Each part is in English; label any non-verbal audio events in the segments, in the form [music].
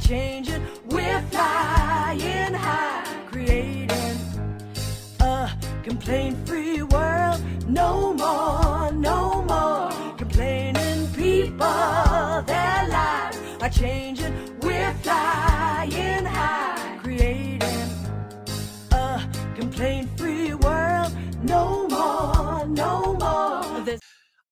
changing. We're flying high, creating a complaint free world. No more, no more complaining. People, their lives are changing. We're flying high, creating a complaint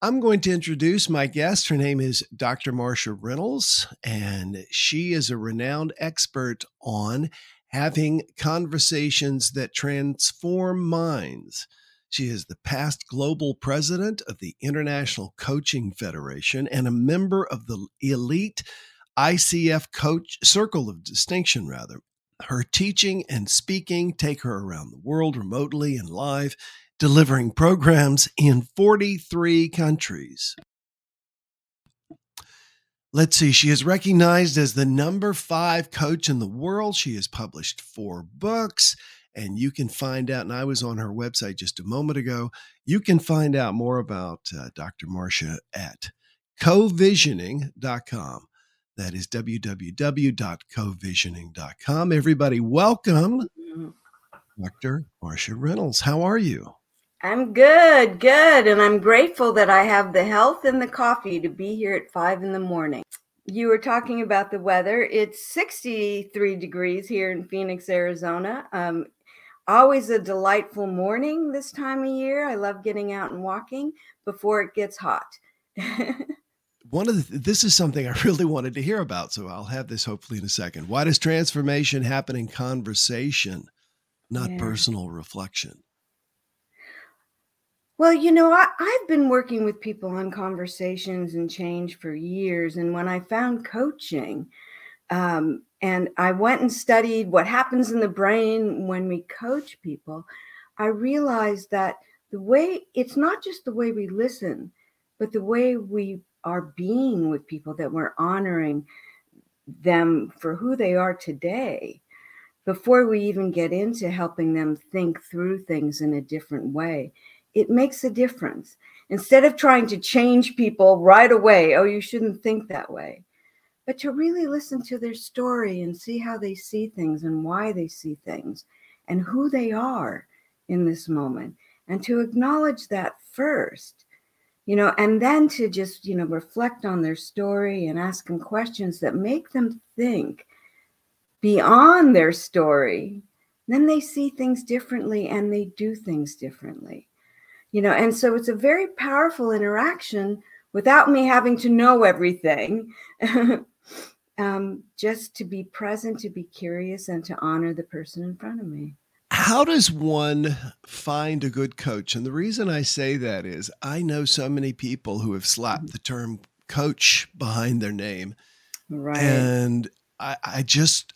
I'm going to introduce my guest. Her name is Dr. Marcia Reynolds, and she is a renowned expert on having conversations that transform minds. She is the past global president of the International Coaching Federation and a member of the elite ICF Coach Circle of Distinction, rather. Her teaching and speaking take her around the world remotely and live, delivering programs in 43 countries. Let's see, she is recognized as the number five coach in the world. She has published four books, and you can find out, and I was on her website just a moment ago. You can find out more about uh, Dr. Marcia at covisioning.com. That is www.covisioning.com. Everybody, welcome, Dr. Marcia Reynolds. How are you? I'm good, good. And I'm grateful that I have the health and the coffee to be here at five in the morning. You were talking about the weather. It's 63 degrees here in Phoenix, Arizona. Um, always a delightful morning this time of year. I love getting out and walking before it gets hot. [laughs] One of the, this is something I [laughs] really wanted to hear about, so I'll have this hopefully in a second. Why does transformation happen in conversation, not Yeah. personal reflection? Well, you know, I, I've been working with people on conversations and change for years. And when I found coaching, um, and I went and studied what happens in the brain when we coach people, I realized that the way it's not just the way we listen, but the way we are being with people, that we're honoring them for who they are today before we even get into helping them think through things in a different way it makes a difference. Instead of trying to change people right away, oh, you shouldn't think that way, but to really listen to their story and see how they see things and why they see things and who they are in this moment, and to acknowledge that first, you know, and then to just, you know, reflect on their story and ask them questions that make them think beyond their story. Then they see things differently and they do things differently you know and so it's a very powerful interaction without me having to know everything [laughs] um, just to be present to be curious and to honor the person in front of me How does one find a good coach? And the reason I say that is I know so many people who have slapped the term coach behind their name. right And I, I just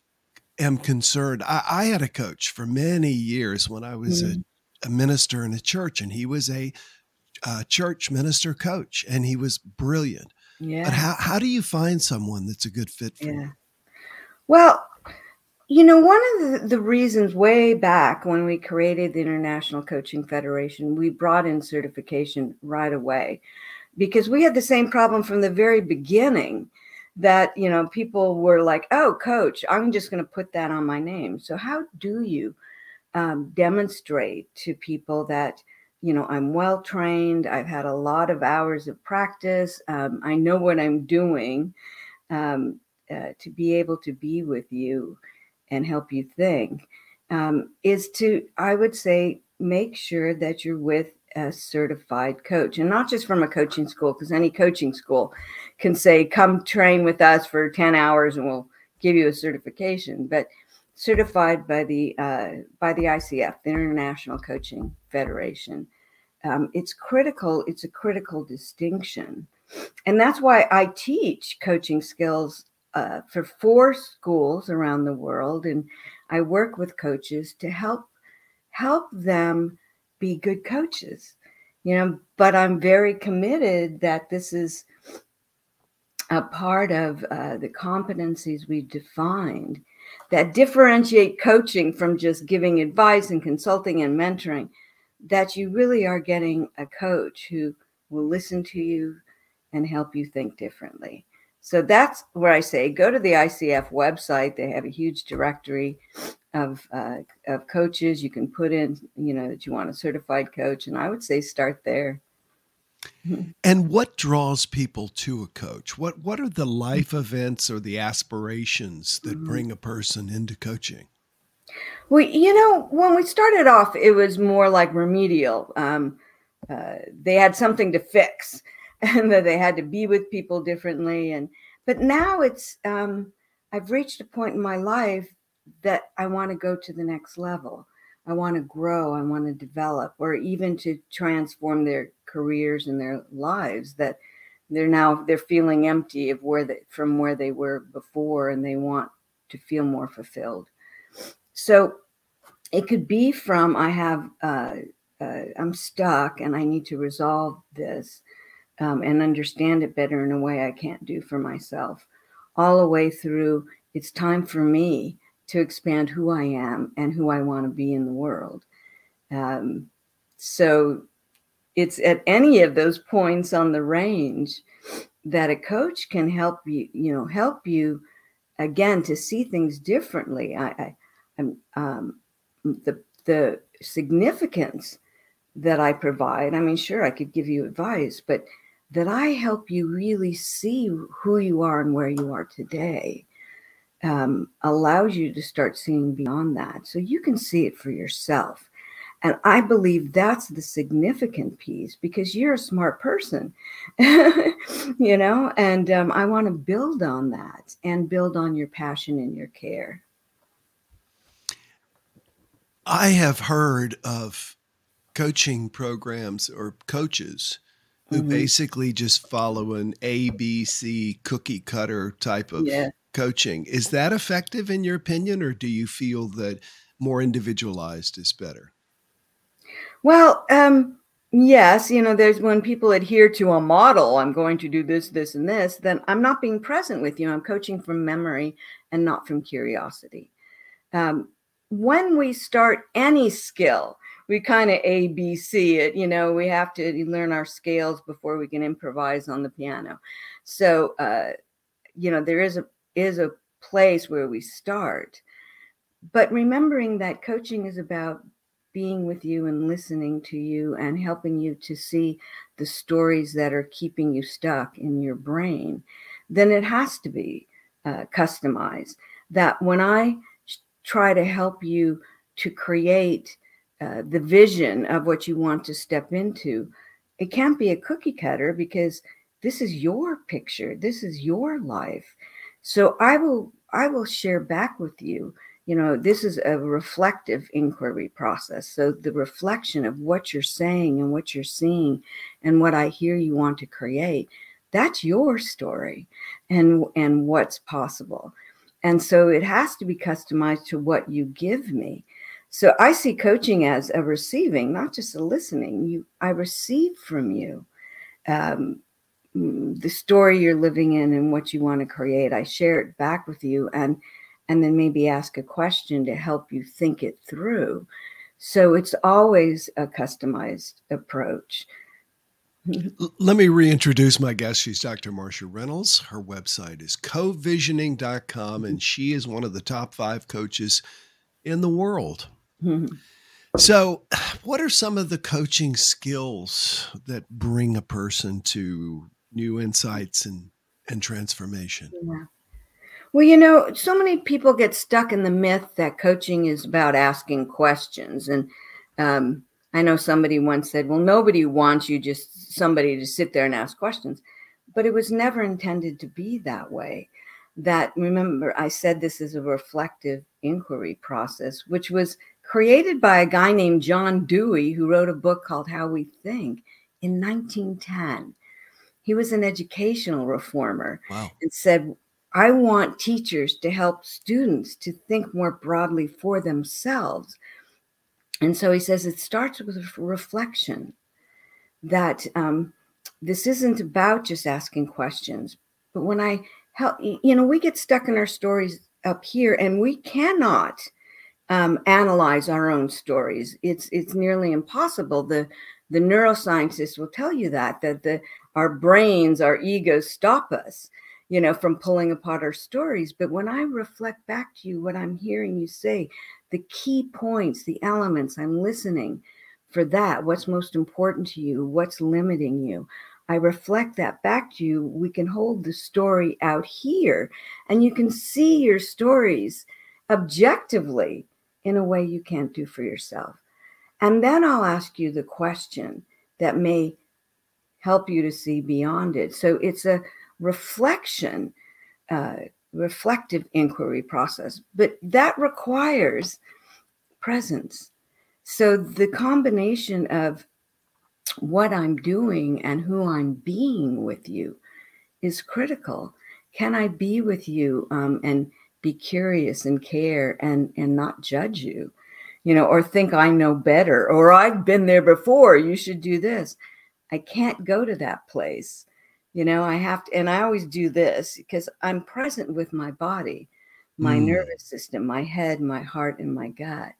am concerned. I, I had a coach for many years when I was Mhm. a, a minister in a church, and he was a, uh church minister coach, and he was brilliant. yeah But how, how do you find someone that's a good fit for Yeah. you? Well, you know, one of the, the reasons way back when we created the International Coaching Federation, we brought in certification right away because we had the same problem from the very beginning that, you know, people were like, oh, coach, I'm just going to put that on my name. So, how do you um, demonstrate to people that, you know, I'm well trained, I've had a lot of hours of practice, um, I know what I'm doing? Um, uh, to be able to be with you and help you think um, is to, I would say, make sure that you're with a certified coach and not just from a coaching school, because any coaching school can say, come train with us for 10 hours and we'll give you a certification, but certified by the uh, by the ICF, the International Coaching Federation. Um, it's critical. It's a critical distinction, and that's why I teach coaching skills uh, for four schools around the world, and I work with coaches to help help them be good coaches. You know, but I'm very committed that this is a part of uh, the competencies we've defined that differentiate coaching from just giving advice and consulting and mentoring. That you really are getting a coach who will listen to you and help you think differently So that's where I say go to the ICF website. They have a huge directory of uh, of coaches. You can put in, you know, that you want a certified coach, and I would say start there. And what draws people to a coach? What what are the life events or the aspirations that Mm-hmm. bring a person into coaching? Well, you know, when we started off, it was more like remedial. Um, uh, they had something to fix, [laughs] and that they had to be with people differently. And but now it's um, I've reached a point in my life that I want to go to the next level. I want to grow. I want to develop, or even to transform their careers and their lives. That they're now they're feeling empty of where they from where they were before, and they want to feel more fulfilled. So it could be from I have uh, uh, I'm stuck and I need to resolve this um, and understand it better in a way I can't do for myself, all the way through. It's time for me to expand who I am and who I want to be in the world. Um, so it's at any of those points on the range that a coach can help you, you know, help you again to see things differently. I, I I'm um, the the significance that I provide. I mean, sure, I could give you advice, but that I help you really see who you are and where you are today um, allows you to start seeing beyond that, so you can see it for yourself. And I believe that's the significant piece because you're a smart person, [laughs] you know, and um, I want to build on that and build on your passion and your care. I have heard of coaching programs or coaches who Mhm. basically just follow an ABC cookie cutter type of Yeah. Coaching. Is that effective in your opinion, or do you feel that more individualized is better? Well, um, yes, you know, there's when people adhere to a model, I'm going to do this, this, and this, then I'm not being present with you. I'm coaching from memory and not from curiosity. Um, when we start any skill, we kind of A, B, C it. You know, we have to learn our scales before we can improvise on the piano. So, uh, you know, there is a is a place where we start, but remembering that coaching is about being with you and listening to you and helping you to see the stories that are keeping you stuck in your brain, then it has to be uh, customized. That when I try to help you to create uh, the vision of what you want to step into, it can't be a cookie cutter because this is your picture, this is your life. So I will I will share back with you you know this is a reflective inquiry process. So the reflection of what you're saying and what you're seeing and what i hear you want to create that's your story and and what's possible. And so it has to be customized to what you give me. So i see coaching as a receiving not just a listening. You i receive from you um, Mm, the story you're living in and what you want to create i share it back with you and and then maybe ask a question to help you think it through. So it's always a customized approach. Let me reintroduce my guest. She's Dr. Marcia Reynolds. Her website is covisioning.com, and mm-hmm. she is one of the top five coaches in the world. Mm-hmm. So, what are some of the coaching skills that bring a person to new insights and, and transformation? Yeah. Well, you know, so many people get stuck in the myth that coaching is about asking questions. And um, I know somebody once said, well, nobody wants you just somebody to sit there and ask questions. But it was never intended to be that way. That remember, I said this is a reflective inquiry process, which was created by a guy named John Dewey, who wrote a book called How We Think in 1910. He was an educational reformer Wow. and said, I want teachers to help students to think more broadly for themselves. And so he says it starts with a reflection that um, this isn't about just asking questions, but when I help, you know, we get stuck in our stories up here and we cannot um, analyze our own stories. It's it's nearly impossible. The the neuroscientists will tell you that that the our brains, our egos stop us you know, from pulling apart our stories. But when I reflect back to you what I'm hearing you say, the key points, the elements, I'm listening for that. What's most important to you? What's limiting you? I reflect that back to you. We can hold the story out here and you can see your stories objectively in a way you can't do for yourself. And then I'll ask you the question that may help you to see beyond it. So it's a reflection, uh, reflective inquiry process, but that requires presence. So the combination of what I'm doing and who I'm being with you is critical. Can I be with you um, and be curious and care and and not judge you, you know, or think I know better or I've been there before. You should do this. I can't go to that place you know, I have to, and I always do this because I'm present with my body, my mm. nervous system, my head, my heart, and my gut.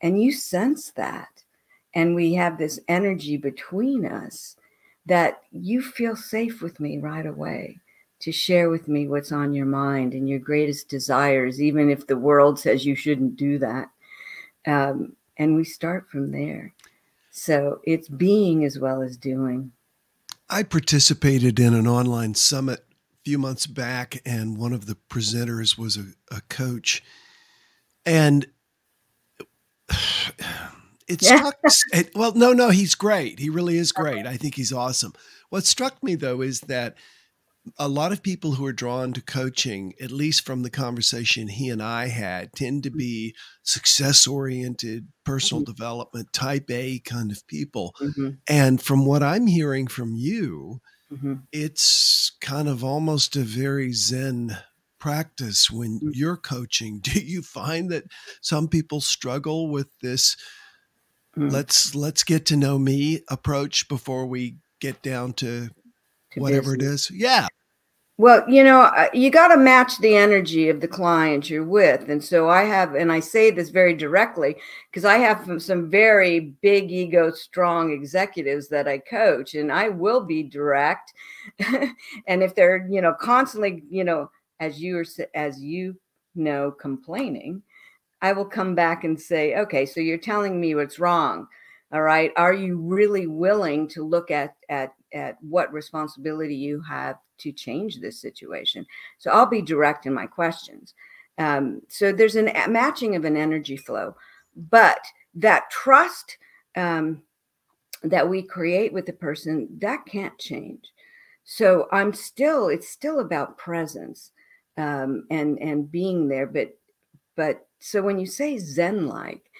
And you sense that. And we have this energy between us that you feel safe with me right away to share with me what's on your mind and your greatest desires, even if the world says you shouldn't do that. Um, and we start from there. So it's being as well as doing. I participated in an online summit a few months back, and one of the presenters was a, a coach. And [sighs] it struck well, no, no, he's great. He really is [laughs] great. I think he's awesome. What struck me though is that a lot of people who are drawn to coaching, at least from the conversation he and I had, tend to be success oriented, personal mm-hmm. development, type A kind of people. Mm-hmm. And from what I'm hearing from you, mm-hmm. it's kind of almost a very Zen practice when mm-hmm. you're coaching. [laughs] Do you find that some people struggle with this? Mm. Let's let's get to know me approach before we get down to, whatever it is. Yeah. Well, you know, you got to match the energy of the client you're with. And so I have, and I say this very directly because I have some very big ego, strong executives that I coach, and I will be direct. [laughs] and if they're, you know, constantly, you know, as you are, as you know, complaining, I will come back and say, okay, so you're telling me what's wrong. All right. Are you really willing to look at, at, at what responsibility you have to change this situation. So I'll be direct in my questions. Um, so there's a matching of an energy flow, but that trust um, that we create with the person that can't change. So I'm still, it's still about presence um, and and being there. But but so when you say Zen like,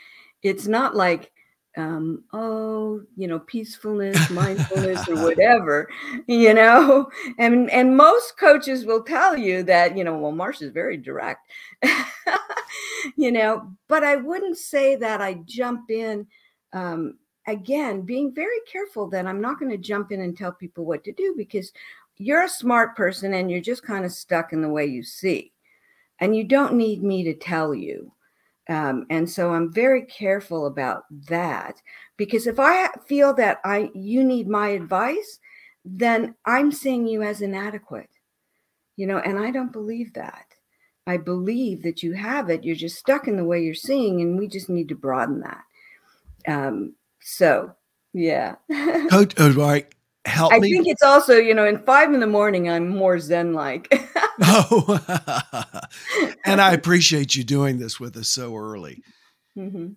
it's not like um, oh, you know, peacefulness, [laughs] mindfulness, or whatever, you know. And and most coaches will tell you that, you know, well, Marsh is very direct, [laughs] you know. But I wouldn't say that I jump in. Um, again, being very careful that I'm not going to jump in and tell people what to do because you're a smart person and you're just kind of stuck in the way you see, and you don't need me to tell you um, and so I'm very careful about that because if I feel that I you need my advice, then I'm seeing you as inadequate. You know, and I don't believe that. I believe that you have it. You're just stuck in the way you're seeing, and we just need to broaden that. Um, so, yeah. [laughs] Coach, oh, right help I me? I think it's also, you know, in five in the morning, I'm more Zen like. [laughs] oh, [laughs] and I appreciate you doing this with us so early. Mm-hmm.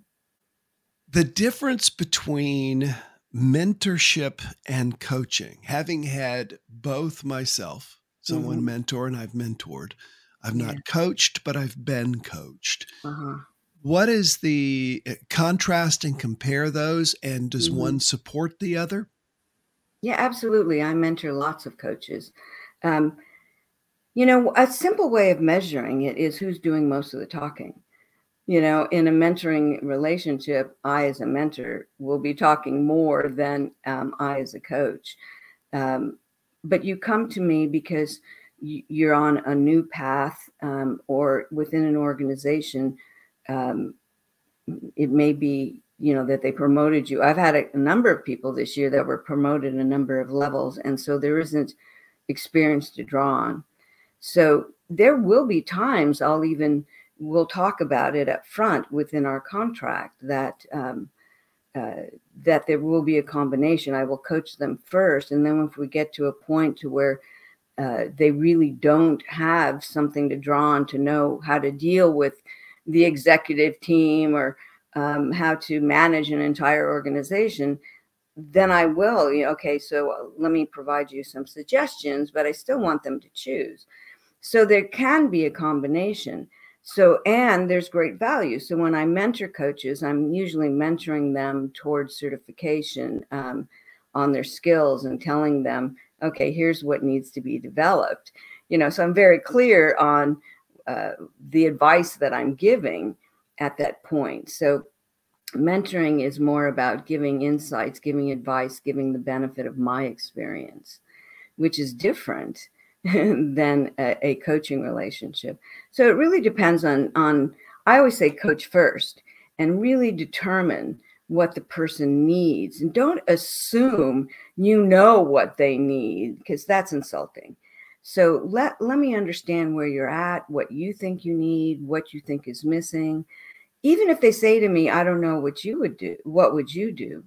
The difference between mentorship and coaching, having had both myself, someone mm-hmm. mentor and I've mentored, I've yeah. not coached, but I've been coached. Uh-huh. What is the eh, contrast and compare those? And does mm-hmm. one support the other? Yeah, absolutely. I mentor lots of coaches. Um, you know, a simple way of measuring it is who's doing most of the talking. You know, in a mentoring relationship, I, as a mentor, will be talking more than um, I, as a coach. Um, but you come to me because you're on a new path um, or within an organization. Um, it may be you know that they promoted you i've had a, number of people this year that were promoted a number of levels and so there isn't experience to draw on So there will be times I'll even we'll talk about it up front within our contract that um, uh, that there will be a combination. I will coach them first, and then if we get to a point to where uh, they really don't have something to draw on to know how to deal with the executive team or um, how to manage an entire organization, then I will. You know, okay, so uh, let me provide you some suggestions, but I still want them to choose. So there can be a combination. So, and there's great value. So when I mentor coaches, I'm usually mentoring them towards certification um, on their skills and telling them, okay, here's what needs to be developed. You know, so I'm very clear on uh, the advice that I'm giving at that point. So mentoring is more about giving insights, giving advice, giving the benefit of my experience, which is different [laughs] than a, a, coaching relationship. So it really depends on on I always say coach first and really determine what the person needs and don't assume you know what they need because that's insulting. So let let me understand where you're at, what you think you need, what you think is missing. Even if they say to me, I don't know what you would do, what would you do?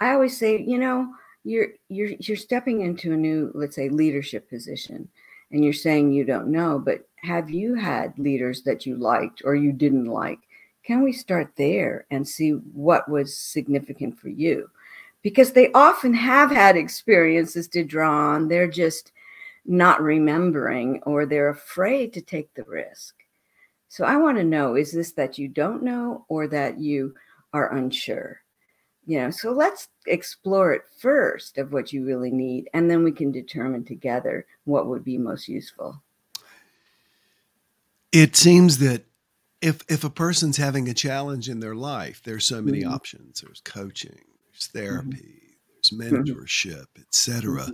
I always say, you know, you're you're you're stepping into a new, let's say, leadership position and you're saying you don't know, but have you had leaders that you liked or you didn't like? Can we start there and see what was significant for you? because they often have had experiences to draw on. They're just not remembering or they're afraid to take the risk. So I want to know is this that you don't know or that you are unsure? You know, so let's explore it first of what you really need, and then we can determine together what would be most useful. It seems that if if a person's having a challenge in their life, there's so many mm-hmm. options. There's coaching, there's mm-hmm. therapy, mm-hmm. there's mentorship, etc. Mm-hmm.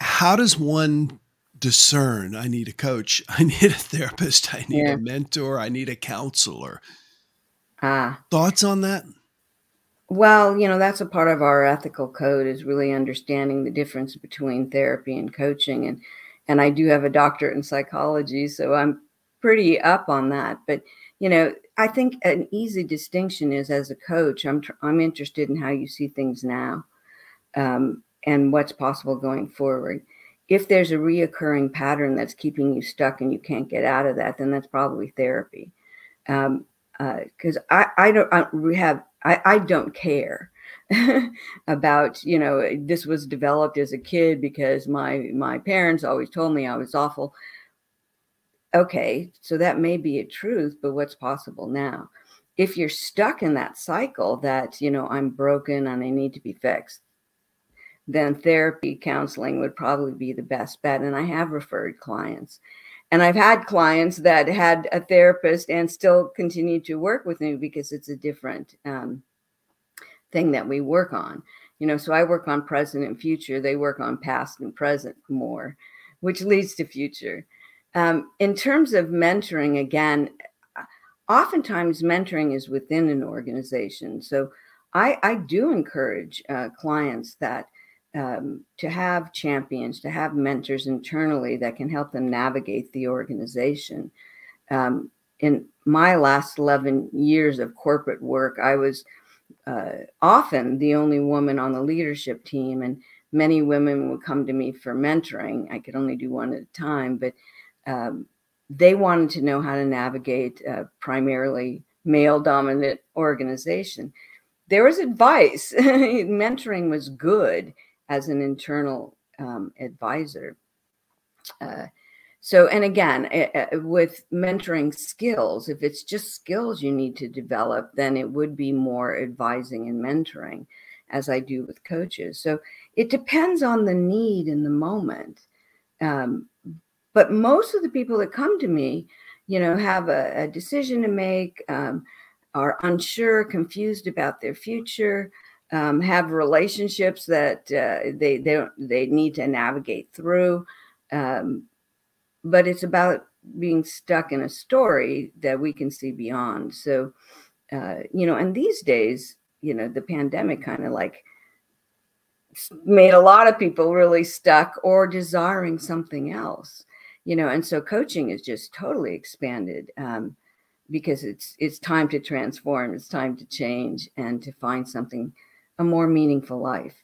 How does one discern I need a coach, [laughs] I need a therapist, I need yeah. a mentor, I need a counselor? Ah. Thoughts on that? Well, you know, that's a part of our ethical code is really understanding the difference between therapy and coaching and and I do have a doctorate in psychology, so I'm pretty up on that, but you know, I think an easy distinction is as a coach, I'm tr- I'm interested in how you see things now, um, and what's possible going forward. If there's a reoccurring pattern that's keeping you stuck and you can't get out of that, then that's probably therapy. Because um, uh, I I don't I, have I I don't care [laughs] about you know this was developed as a kid because my my parents always told me I was awful okay, so that may be a truth, but what's possible now? If you're stuck in that cycle that, you know, I'm broken and I need to be fixed, then therapy counseling would probably be the best bet. And I have referred clients. And I've had clients that had a therapist and still continue to work with me because it's a different um, thing that we work on. You know, so I work on present and future, they work on past and present more, which leads to future. Um, in terms of mentoring, again, oftentimes mentoring is within an organization. So I, I do encourage uh, clients that um, to have champions, to have mentors internally that can help them navigate the organization. Um, in my last 11 years of corporate work, I was uh, often the only woman on the leadership team, and many women would come to me for mentoring. I could only do one at a time, but um, they wanted to know how to navigate a primarily male dominant organization. There was advice. [laughs] Mentoring was good as an internal um, advisor. Uh, so, and again, uh, with mentoring skills, if it's just skills you need to develop, then it would be more advising and mentoring as I do with coaches. So it depends on the need in the moment. Um, but most of the people that come to me, you know, have a, a decision to make, um, are unsure, confused about their future, um, have relationships that uh, they they they need to navigate through. Um, but it's about being stuck in a story that we can see beyond. So, uh, you know, and these days, you know, the pandemic kind of like made a lot of people really stuck or desiring something else you know and so coaching is just totally expanded um, because it's it's time to transform it's time to change and to find something a more meaningful life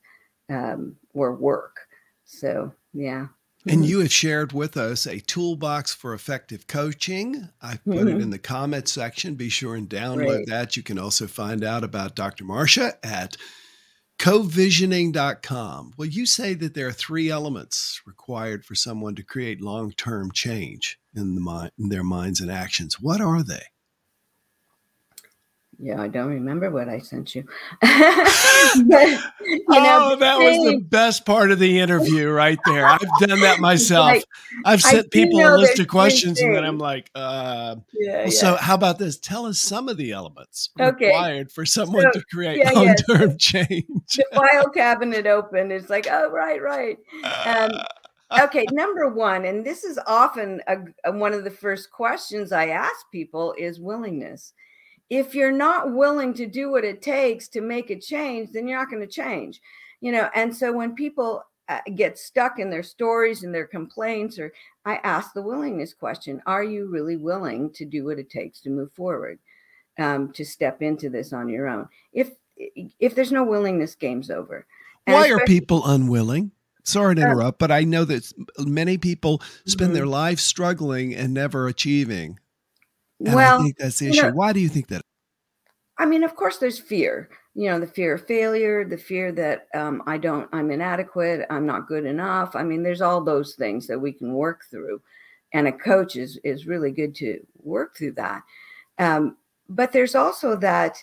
um, or work so yeah and mm-hmm. you have shared with us a toolbox for effective coaching. I put mm-hmm. it in the comment section. Be sure and download Great. that. You can also find out about Dr. Marcia at covisioning.com. Well, you say that there are three elements required for someone to create long term change in, the mind, in their minds and actions. What are they? Yeah, I don't remember what I sent you. but, [laughs] [laughs] you know, oh, that thing, was the best part of the interview right there. I've done that [laughs] myself. Like, I've sent people a list of questions and then I'm like, uh, yeah, well, yeah. so how about this? Tell us some of the elements okay. required for someone so, to create yeah, long term change. the file cabinet open. It's like, oh, right, right. Um, okay, number one, and this is often a, a, one of the first questions I ask people is willingness if you're not willing to do what it takes to make a change, then you're not going to change. You know, and so when people uh, get stuck in their stories and their complaints, or I ask the willingness question: Are you really willing to do what it takes to move forward, um, to step into this on your own? If if there's no willingness, game's over. And Why are people unwilling? Sorry to uh, interrupt, but I know that many people spend mm-hmm. their lives struggling and never achieving. And well, I think that's the issue. Know, Why do you think that? I mean, of course, there's fear. You know, the fear of failure, the fear that um, I don't, I'm inadequate, I'm not good enough. I mean, there's all those things that we can work through, and a coach is is really good to work through that. Um, but there's also that,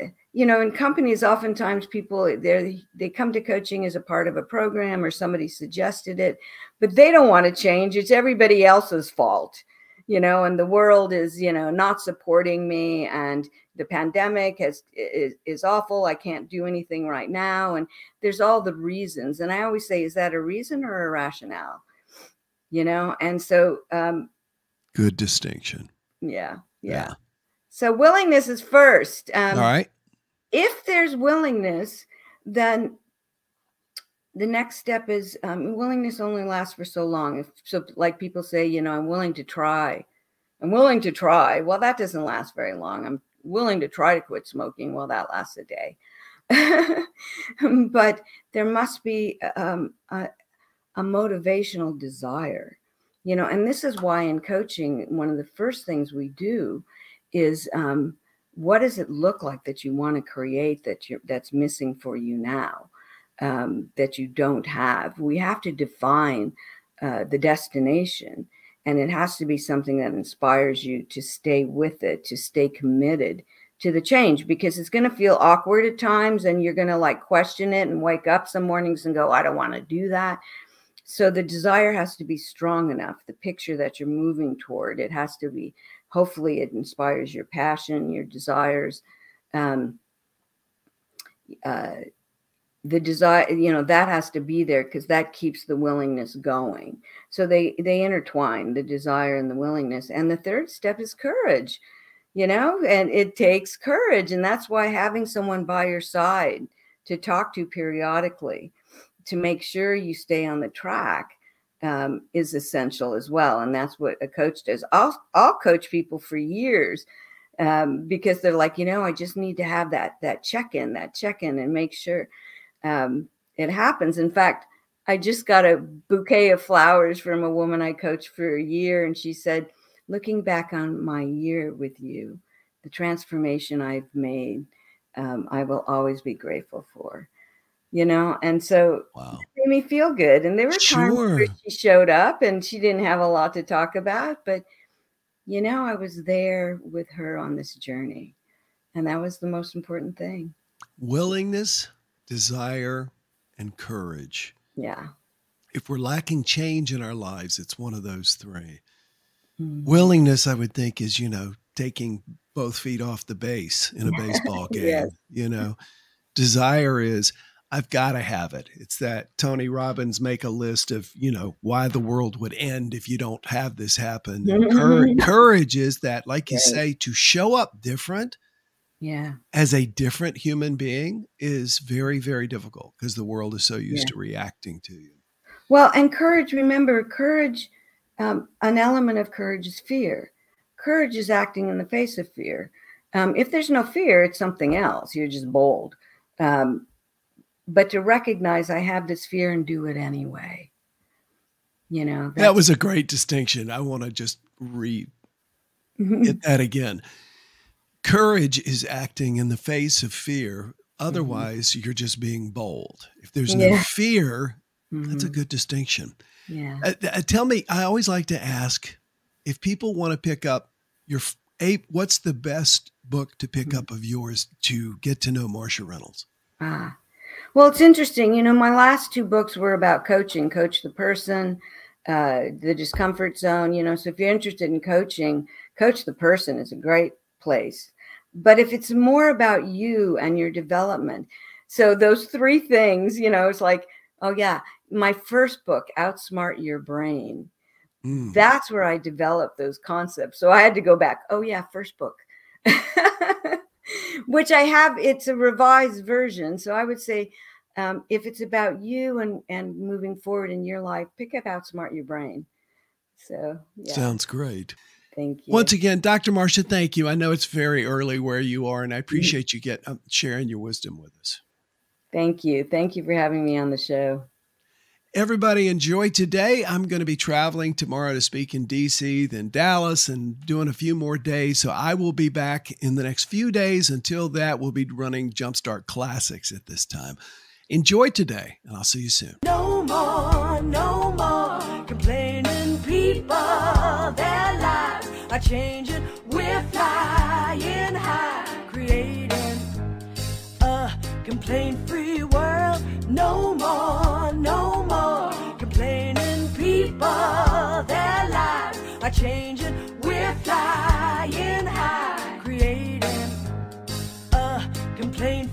eh, you know, in companies, oftentimes people they they come to coaching as a part of a program or somebody suggested it, but they don't want to change. It's everybody else's fault you know, and the world is, you know, not supporting me and the pandemic has is, is awful. I can't do anything right now. And there's all the reasons. And I always say, is that a reason or a rationale? You know, and so um good distinction. Yeah, yeah. yeah. So willingness is first. Um, all right. If there's willingness, then the next step is um, willingness only lasts for so long. If so, like people say, you know, I'm willing to try. I'm willing to try. Well, that doesn't last very long. I'm willing to try to quit smoking. Well, that lasts a day. [laughs] but there must be um, a, a motivational desire, you know, and this is why in coaching, one of the first things we do is um, what does it look like that you want to create that you that's missing for you now? Um, that you don't have. We have to define uh, the destination, and it has to be something that inspires you to stay with it, to stay committed to the change, because it's going to feel awkward at times, and you're going to like question it and wake up some mornings and go, I don't want to do that. So the desire has to be strong enough. The picture that you're moving toward, it has to be. Hopefully, it inspires your passion, your desires. Um, uh, the desire you know that has to be there because that keeps the willingness going. So they they intertwine the desire and the willingness and the third step is courage you know and it takes courage and that's why having someone by your side to talk to periodically to make sure you stay on the track um, is essential as well and that's what a coach does. I'll i'll coach people for years um, because they're like you know i just need to have that that check in that check in and make sure um, it happens. In fact, I just got a bouquet of flowers from a woman I coached for a year, and she said, Looking back on my year with you, the transformation I've made, um, I will always be grateful for. You know, and so wow. it made me feel good. And there were times sure. where she showed up and she didn't have a lot to talk about, but you know, I was there with her on this journey. And that was the most important thing. Willingness desire, and courage. Yeah. If we're lacking change in our lives, it's one of those 3 mm-hmm. Willingness, I would think, is, you know, taking both feet off the base in a [laughs] baseball game. yes. You know, desire is, I've got to have it. It's that Tony Robbins make a list of, you know, why the world would end if you don't have this happen. courage, [laughs] courage is that, like you say, to show up different Yeah. as a different human being is very, very difficult because the world is so used Yeah. to reacting to you. Well, and courage, remember, courage, um, an element of courage is fear. Courage is acting in the face of fear. Um, if there's no fear, it's something else. You're just bold. Um, but to recognize I have this fear and do it anyway. You know, That was a great distinction. I want to just read [laughs] that again. Courage is acting in the face of fear. Otherwise, you're just being bold. If there's no Yeah. fear, that's a Mhm. good distinction. yeah. Uh, uh, tell me, I always like to ask if people want to pick up your ape, what's the best book to pick Mhm. up of yours to get to know Marcia Reynolds? Ah, well, it's interesting. You know, my last two books were about coaching, coach the person, uh, the discomfort zone. You know, so if you're interested in coaching, coach the person is a great place. But if it's more about you and your development, so those three things, you know, it's like, oh yeah, my first book, Outsmart Your Brain. Mm. That's where I developed those concepts. So I had to go back. Oh yeah, first book. [laughs] Which I have, it's a revised version. So I would say um, if it's about you and, and moving forward in your life, pick up Outsmart Your Brain. So yeah, Sounds great. Thank you. Once again, Dr. Marcia, thank you. I know it's very early where you are, and I appreciate you get um, sharing your wisdom with us. thank you. Thank you for having me on the show. Everybody enjoy today. I'm going to be traveling tomorrow to speak in DC, then Dallas, and doing a few more days. So I will be back in the next few days. Until that, we'll be running Jumpstart Classics at this time. Enjoy today, and I'll see you soon. No more, no more complaining people. Their lives are changing. We're flying high, creating a complaint free world. No more, no more complaining. People, their lives are changing. We're flying high, creating a complaint